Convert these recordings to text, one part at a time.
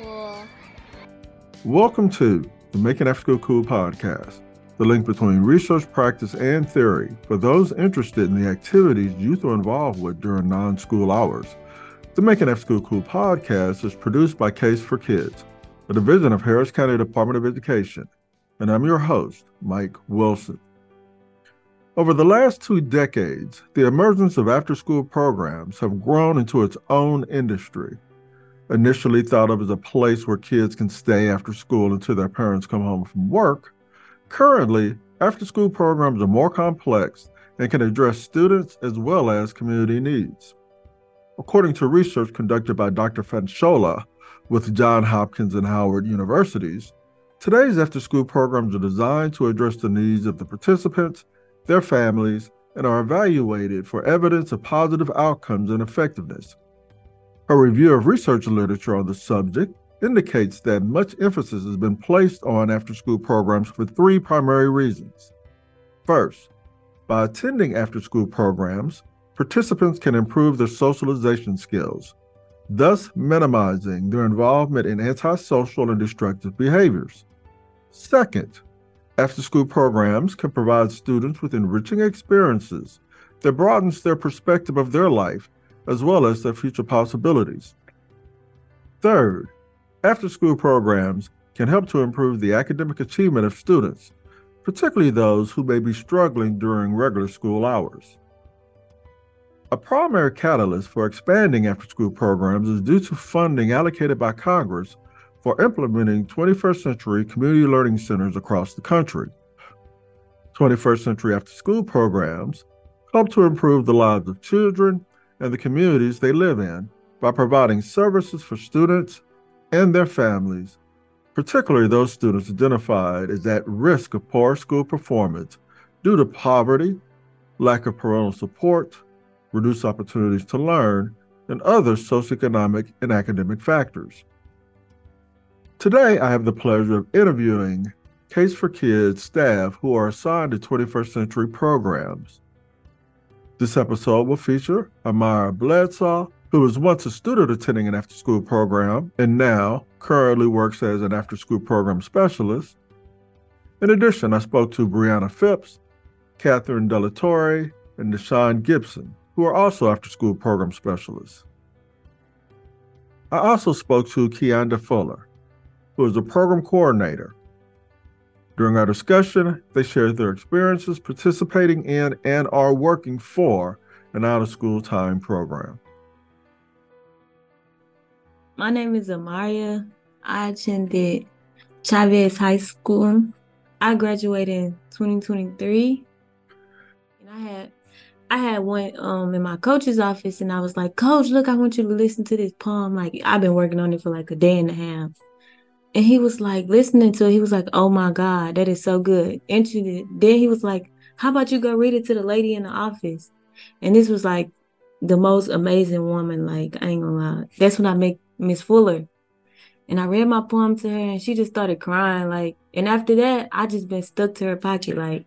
Cool. Welcome to the Make Making After School Cool podcast, the link between research, practice, and theory for those interested in the activities youth are involved with during non school hours. The Make Making After School Cool podcast is produced by Case for Kids, a division of Harris County Department of Education, and I'm your host, Mike Wilson. Over the last two decades, the emergence of after school programs have grown into its own industry. Initially thought of as a place where kids can stay after school until their parents come home from work, currently, after school programs are more complex and can address students as well as community needs. According to research conducted by Dr. Fashola with Johns Hopkins and Howard Universities, today's after school programs are designed to address the needs of the participants their families, and are evaluated for evidence of positive outcomes and effectiveness. A review of research literature on the subject indicates that much emphasis has been placed on after school programs for three primary reasons. First, by attending after school programs, participants can improve their socialization skills, thus minimizing their involvement in antisocial and destructive behaviors. Second, after school programs can provide students with enriching experiences that broadens their perspective of their life as well as their future possibilities. Third, after school programs can help to improve the academic achievement of students, particularly those who may be struggling during regular school hours. A primary catalyst for expanding after school programs is due to funding allocated by Congress for implementing 21st century community learning centers across the country. 21st century after school programs help to improve the lives of children and the communities they live in by providing services for students and their families, particularly those students identified as at risk of poor school performance due to poverty, lack of parental support, reduced opportunities to learn, and other socioeconomic and academic factors. Today, I have the pleasure of interviewing Case for Kids staff who are assigned to 21st century programs. This episode will feature Amara Bledsaw, who was once a student attending an after school program and now currently works as an after school program specialist. In addition, I spoke to Brianna Phipps, Catherine Delatorre, and Deshawn Gibson, who are also after school program specialists. I also spoke to Keonda Fuller, who is the program coordinator. During our discussion, they shared their experiences participating in and are working for an out of school time program. My name is Amaria. I attended Chavez High School. I graduated in 2023. And I had I had one um in my coach's office and I was like, Coach, look, I want you to listen to this poem. Like I've been working on it for like a day and a half. And he was like listening to it, he was like, Oh my God, that is so good. Interested. Then he was like, How about you go read it to the lady in the office? And this was like the most amazing woman. Like, I ain't gonna lie. That's when I make Miss Fuller. And I read my poem to her and she just started crying. Like, and after that, I just been stuck to her pocket. Like,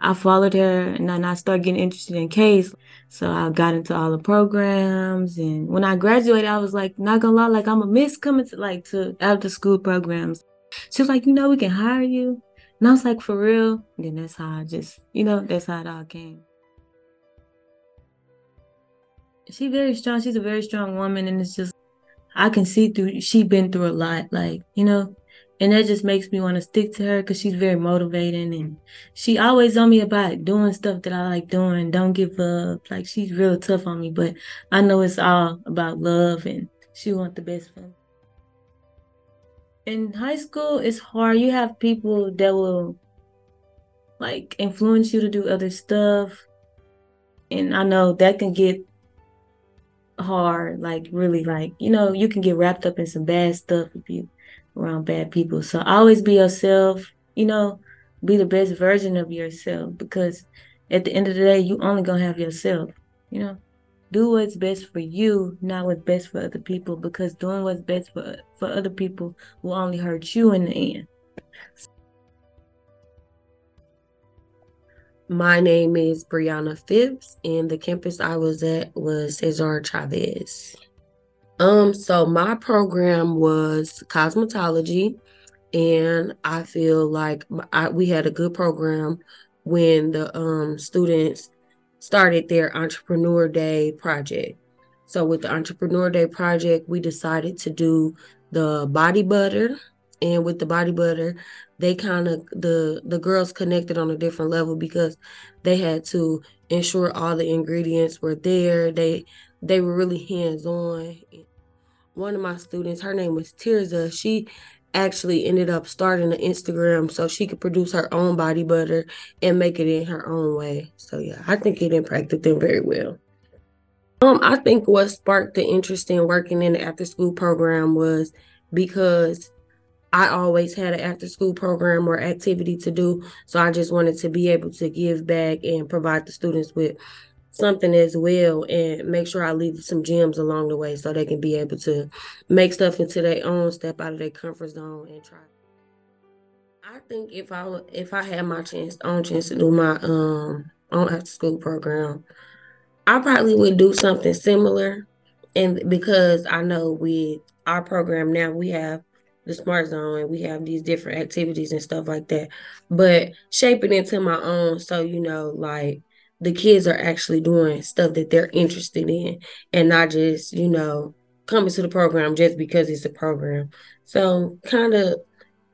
I followed her and then I started getting interested in case. So I got into all the programs. And when I graduated, I was like, not gonna lie, like I'm a miss coming to like to after school programs. She was like, you know, we can hire you. And I was like, for real? And then that's how I just, you know, that's how it all came. She's very strong. She's a very strong woman. And it's just, I can see through, she been through a lot. Like, you know, and that just makes me want to stick to her because she's very motivating and she always on me about doing stuff that I like doing. Don't give up. Like she's real tough on me, but I know it's all about love and she want the best for me. In high school, it's hard. You have people that will like influence you to do other stuff. And I know that can get hard, like really like, you know, you can get wrapped up in some bad stuff if you around bad people. So always be yourself, you know, be the best version of yourself because at the end of the day, you only gonna have yourself, you know. Do what's best for you, not what's best for other people, because doing what's best for for other people will only hurt you in the end. My name is Brianna Phipps, and the campus I was at was Cesar Chavez. Um, so my program was cosmetology, and I feel like I, we had a good program when the um, students started their entrepreneur day project. So with the entrepreneur day project, we decided to do the body butter, and with the body butter, they kind of the the girls connected on a different level because they had to ensure all the ingredients were there. They they were really hands on. One of my students, her name was Tirza. She actually ended up starting an Instagram so she could produce her own body butter and make it in her own way. So yeah, I think it impacted them very well. Um, I think what sparked the interest in working in the after school program was because I always had an after school program or activity to do. So I just wanted to be able to give back and provide the students with something as well and make sure I leave some gems along the way so they can be able to make stuff into their own, step out of their comfort zone and try. I think if I if I had my chance own chance to do my um own after school program, I probably would do something similar. And because I know with our program now we have the smart zone and we have these different activities and stuff like that but shape it into my own so you know like the kids are actually doing stuff that they're interested in and not just you know coming to the program just because it's a program so kind of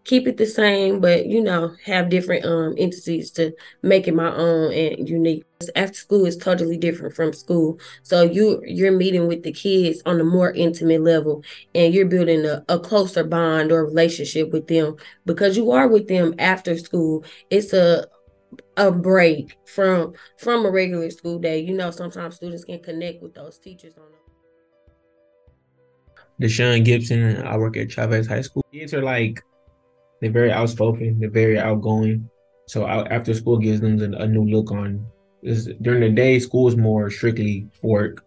keep it the same, but you know, have different um entities to make it my own and unique. After school is totally different from school. So you you're meeting with the kids on a more intimate level and you're building a, a closer bond or relationship with them because you are with them after school. It's a a break from from a regular school day. You know, sometimes students can connect with those teachers on Deshawn Gibson. I work at Chavez High School. Kids are like they're very outspoken. They're very outgoing. So after school gives them a new look on. This, during the day, school is more strictly work.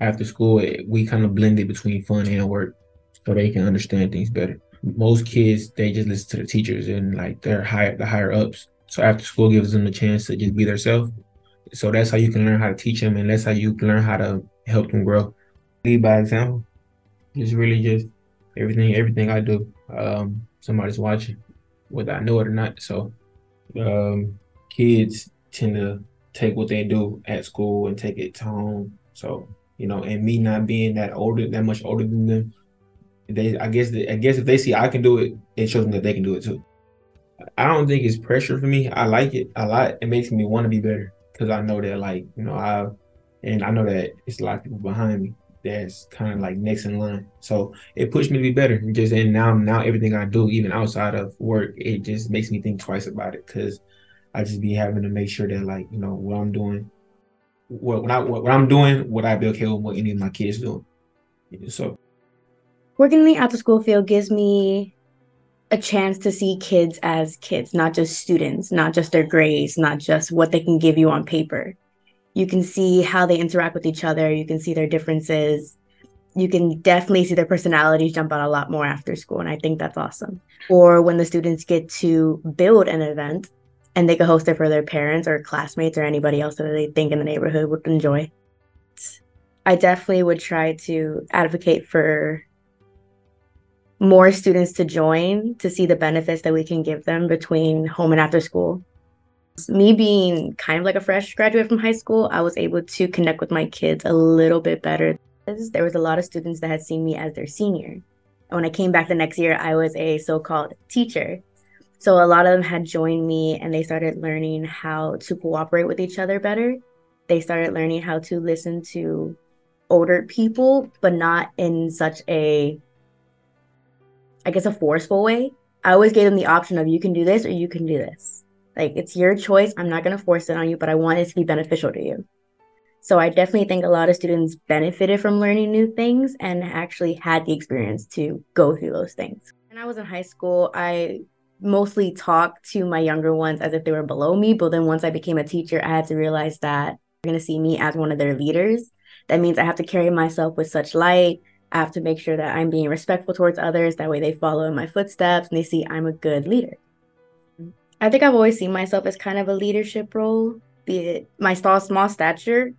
After school, we kind of blend it between fun and work, so they can understand things better. Most kids they just listen to the teachers and like their higher the higher ups. So after school gives them a chance to just be themselves. So that's how you can learn how to teach them, and that's how you can learn how to help them grow. Lead by example. It's really just everything. Everything I do. Um, somebody's watching, whether I know it or not. So um, kids tend to take what they do at school and take it to home. So you know, and me not being that older, that much older than them, they I guess I guess if they see I can do it, it shows them that they can do it too. I don't think it's pressure for me. I like it a lot. It makes me want to be better because I know that like you know I, and I know that it's a lot of people behind me that's kind of like next in line. So it pushed me to be better. Just and now now everything I do, even outside of work, it just makes me think twice about it because I just be having to make sure that like you know what I'm doing, what what, I, what, what I'm doing, what I be okay with what any of my kids doing. So working in the after school field gives me a chance to see kids as kids, not just students, not just their grades, not just what they can give you on paper. You can see how they interact with each other. You can see their differences. You can definitely see their personalities jump out a lot more after school and i think that's awesome. Or when the students get to build an event and they can host it for their parents or classmates or anybody else that they think in the neighborhood would enjoy i definitely would try to advocate for more students to join to see the benefits that we can give them between home and after school me being kind of like a fresh graduate from high school, I was able to connect with my kids a little bit better. There was a lot of students that had seen me as their senior. And when I came back the next year, I was a so called teacher. So a lot of them had joined me and they started learning how to cooperate with each other better. They started learning how to listen to older people, but not in such a, I guess, a forceful way. I always gave them the option of you can do this or you can do this like it's your choice. I'm not going to force it on you, but I want it to be beneficial to you. So I definitely think a lot of students benefited from learning new things and actually had the experience to go through those things. When I was in high school, I mostly talked to my younger ones as if they were below me. But then once I became a teacher, I had to realize that they're going to see me as one of their leaders. That means I have to carry myself with such light. I have to make sure that I'm being respectful towards others. That way they follow in my footsteps and they see I'm a good leader. I think I've always seen myself as kind of a leadership role, be it my small, small stature.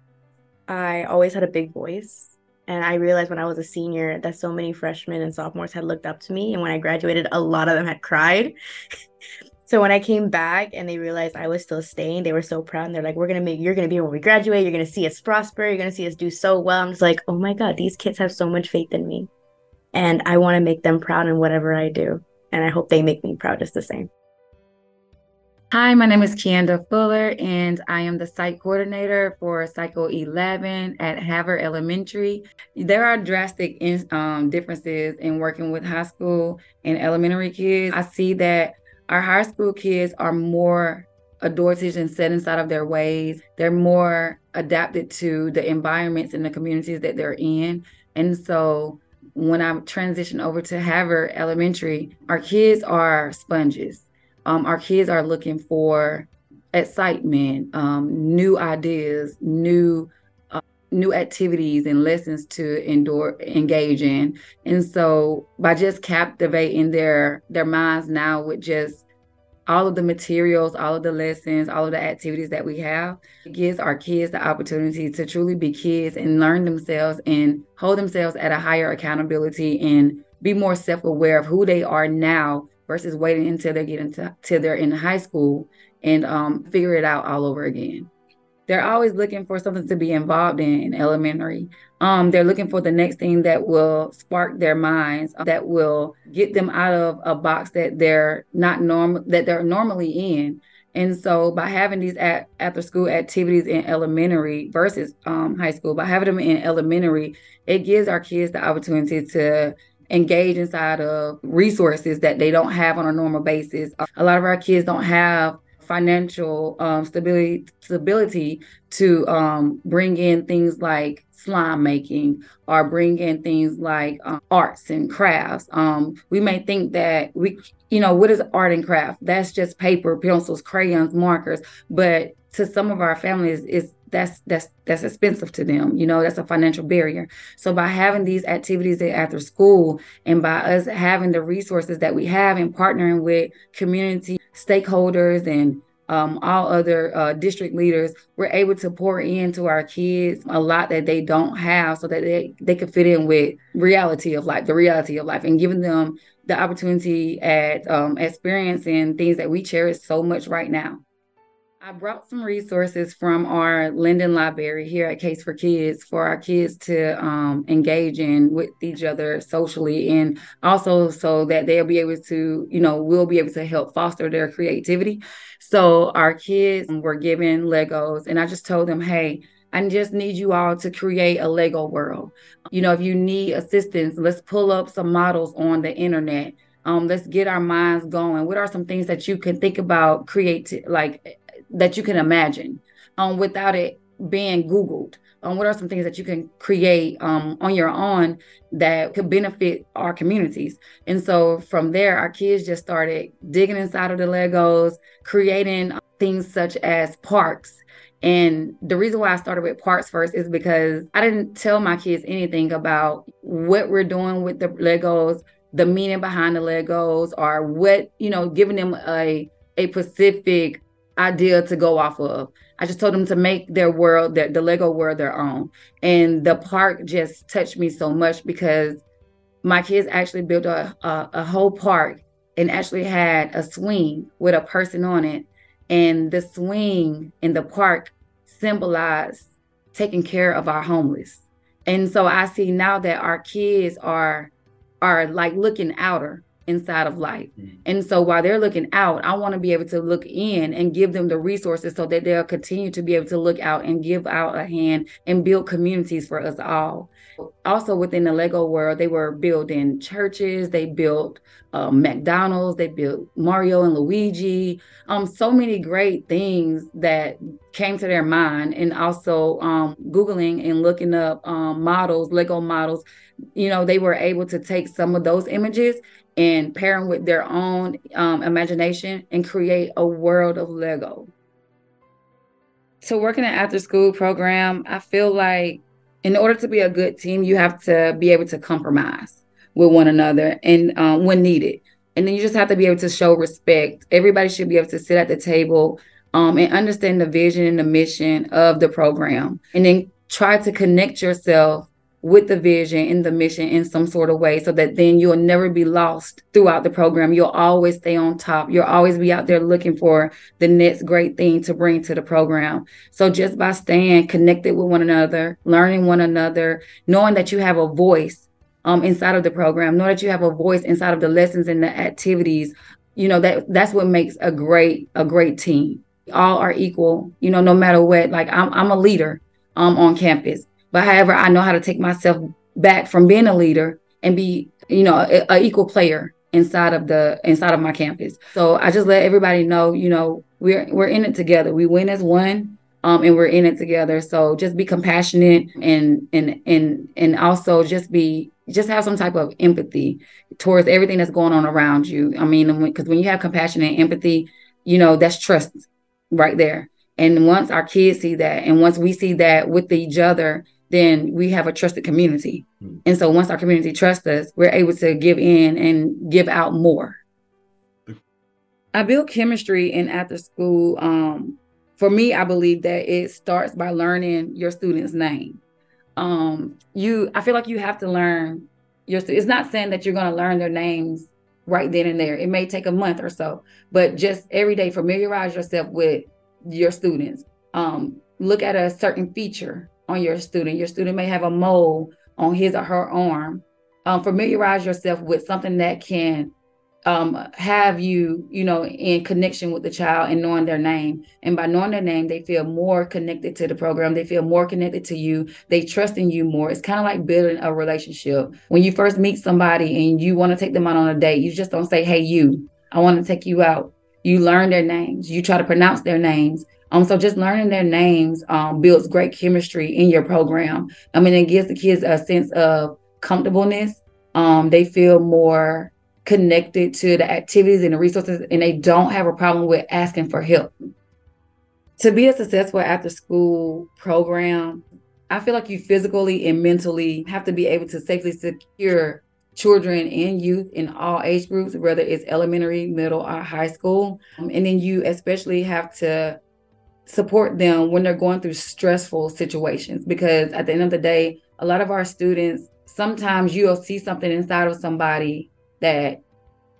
I always had a big voice And I realized when I was a senior that so many freshmen and sophomores had looked up to me. And when I graduated, a lot of them had cried. so when I came back and they realized I was still staying, they were so proud. And they're like, We're to make, you're to be when we graduate. You're to see us prosper. You're to see us do so well. I'm just like, Oh my God, these kids have so much faith in me. And I want to make them proud in whatever I do. And I hope they make me proud just the same. Hi, my name is Keanda Fuller, and I am the site coordinator for Cycle 11 at Havard Elementary. There are drastic in, um, differences in working with high school and elementary kids. I see that our high school kids are more adorted and set inside of their ways. They're more adapted to the environments and the communities that they're in. And so when I transition over to Havard Elementary, our kids are sponges um, our kids are looking for excitement, um, new ideas, new new activities and lessons to endure engage in. And so by just captivating their their minds now with just all of the materials, all of the lessons, all of the activities that we have, gives our kids the opportunity to truly be kids and learn themselves and hold themselves at a higher accountability and be more self-aware of who they are now versus waiting until they get into till they're in high school and um, figure it out all over again. They're always looking for something to be involved in in elementary. Um, they're looking for the next thing that will spark their minds, that will get them out of a box that they're not normal that they're normally in. And so, by having these at, after school activities in elementary versus um, high school, by having them in elementary, it gives our kids the opportunity to engage inside of resources that they don't have on a normal basis. A lot of our kids don't have financial um, stability stability to um, bring in things like slime making or bring in things like um, arts and crafts. Um, we may think that we, you know, what is art and craft? That's just paper, pencils, crayons, markers. But to some of our families, it's that's that's that's expensive to them you know that's a financial barrier so by having these activities after school and by us having the resources that we have and partnering with community stakeholders and um, all other uh, district leaders, we're able to pour into our kids a lot that they don't have so that they, they can fit in with reality of life, the reality of life, and giving them the opportunity at um, experiencing things that we cherish so much right now. I brought some resources from our Lending Library here at Case for Kids for our kids to um, engage in with each other socially and also so that they'll be able to, you know, we'll be able to help foster their creativity. So our kids were given Legos and I just told them, hey, I just need you all to create a Lego world. You know, if you need assistance, let's pull up some models on the internet. Um, let's get our minds going. What are some things that you can think about create like that you can imagine um, without it being Googled? Um, what are some things that you can create um, on your own that could benefit our communities? And so from there, our kids just started digging inside of the Legos, creating things such as parks. And the reason why I started with parks first is because I didn't tell my kids anything about what we're doing with the Legos, the meaning behind the Legos, or what, you know, giving them a a specific idea to go off of. I just told them to make their world, their, the Lego world their own. And the park just touched me so much because my kids actually built a, a, a whole park and actually had a swing with a person on it. And the swing in the park symbolized taking care of our homeless. And so I see now that our kids are are like looking outer inside of life. Mm-hmm. And so while they're looking out, I want to be able to look in and give them the resources so that they'll continue to be able to look out and give out a hand and build communities for us all. Also within the Lego world, they were building churches, they built um, McDonald's, they built Mario and Luigi, um, so many great things that came to their mind. And also um, Googling and looking up um, models, Lego models, you know, they were able to take some of those images and pair them with their own um, imagination and create a world of Lego. So, working an after school program, I feel like in order to be a good team, you have to be able to compromise with one another and um, when needed. And then you just have to be able to show respect. Everybody should be able to sit at the table um, and understand the vision and the mission of the program. And then try to connect yourself with the vision and the mission in some sort of way so that then you'll never be lost throughout the program. You'll always stay on top. You'll always be out there looking for the next great thing to bring to the program. So just by staying connected with one another, learning one another, knowing that you have a voice um, inside of the program, know that you have a voice inside of the lessons and the activities, you know, that that's what makes a great, a great team. All are equal, you know, no matter what. Like I'm I'm a leader um on campus but however, I know how to take myself back from being a leader and be, you know, a, a equal player inside of the inside of my campus. So I just let everybody know, you know, we're we're in it together. We win as one. Um, and we're in it together. So just be compassionate and and and and also just be just have some type of empathy towards everything that's going on around you. I mean, because when you have compassion and empathy, you know that's trust right there. And once our kids see that, and once we see that with each other, then we have a trusted community. Mm. And so once our community trusts us, we're able to give in and give out more. I build chemistry in after school. Um, for me, I believe that it starts by learning your student's name. Um, you, I feel like you have to learn your. It's not saying that you're going to learn their names right then and there. It may take a month or so, but just every day familiarize yourself with your students. Um, look at a certain feature on your student. Your student may have a mole on his or her arm. Um, familiarize yourself with something that can um, have you, you know, in connection with the child and knowing their name. And by knowing their name, they feel more connected to the program. They feel more connected to you. They trust in you more. It's kind of like building a relationship. When you first meet somebody and you want to take them out on a date, you just don't say, "Hey, you, I want to take you out." You learn their names. You try to pronounce their names. Um, so just learning their names um, builds great chemistry in your program. I mean, it gives the kids a sense of comfortableness. Um, they feel more connected to the activities and the resources, and they don't have a problem with asking for help. To be a successful after school program, I feel like you physically and mentally have to be able to safely secure children and youth in all age groups, whether it's elementary, middle, or high school. Um, and then you especially have to support them when they're going through stressful situations because at the end of the day a lot of our students sometimes you'll see something inside of somebody that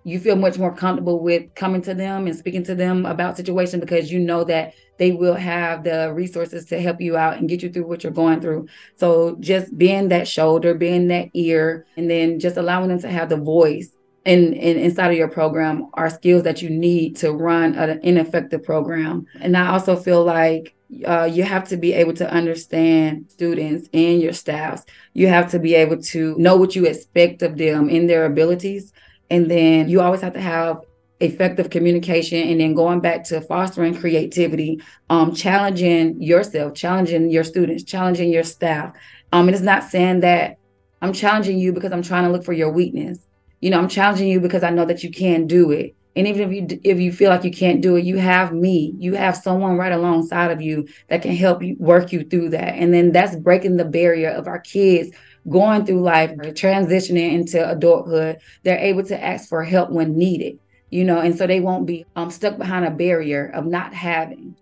you feel much more comfortable with coming to them and speaking to them about situation because you know that they will have the resources to help you out and get you through what you're going through. So just being that shoulder being that ear and then just allowing them to have the voice in, in inside of your program are skills that you need to run an ineffective program. And I also feel like uh, you have to be able to understand students and your staffs. You have to be able to know what you expect of them in their abilities. And then you always have to have effective communication and then going back to fostering creativity, um, challenging yourself, challenging your students, challenging your staff. Um, and it's not saying that I'm challenging you because I'm trying to look for your weakness you know i'm challenging you because i know that you can do it. And even if you if you feel like you can't do it you have me. You have someone right alongside of you that can help you work you through that. And then that's breaking the barrier of our kids going through life transitioning into adulthood. They're able to ask for help when needed you know and so they won't be um, stuck behind a barrier of not having.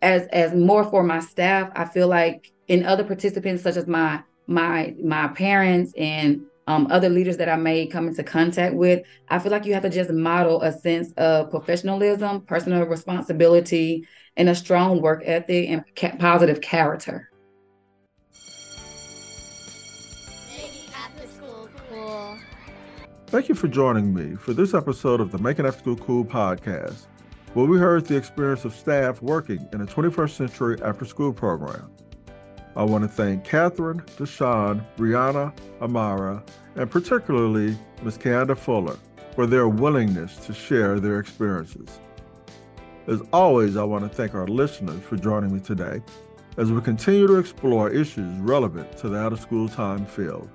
As as more for my staff i feel like in other participants such as my my my parents and um, other leaders that I may come into contact with, I feel like you have to just model a sense of professionalism, personal responsibility, and a strong work ethic and ca- positive character. Thank you for joining me for this episode of the Making After School Cool podcast, where we heard the experience of staff working in a 21st century after school program. I want to thank Catherine, Deshawn, Brianna, Amara, and particularly Ms. Keanda Fuller for their willingness to share their experiences. As always, I want to thank our listeners for joining me today as we continue to explore issues relevant to the out of school time field.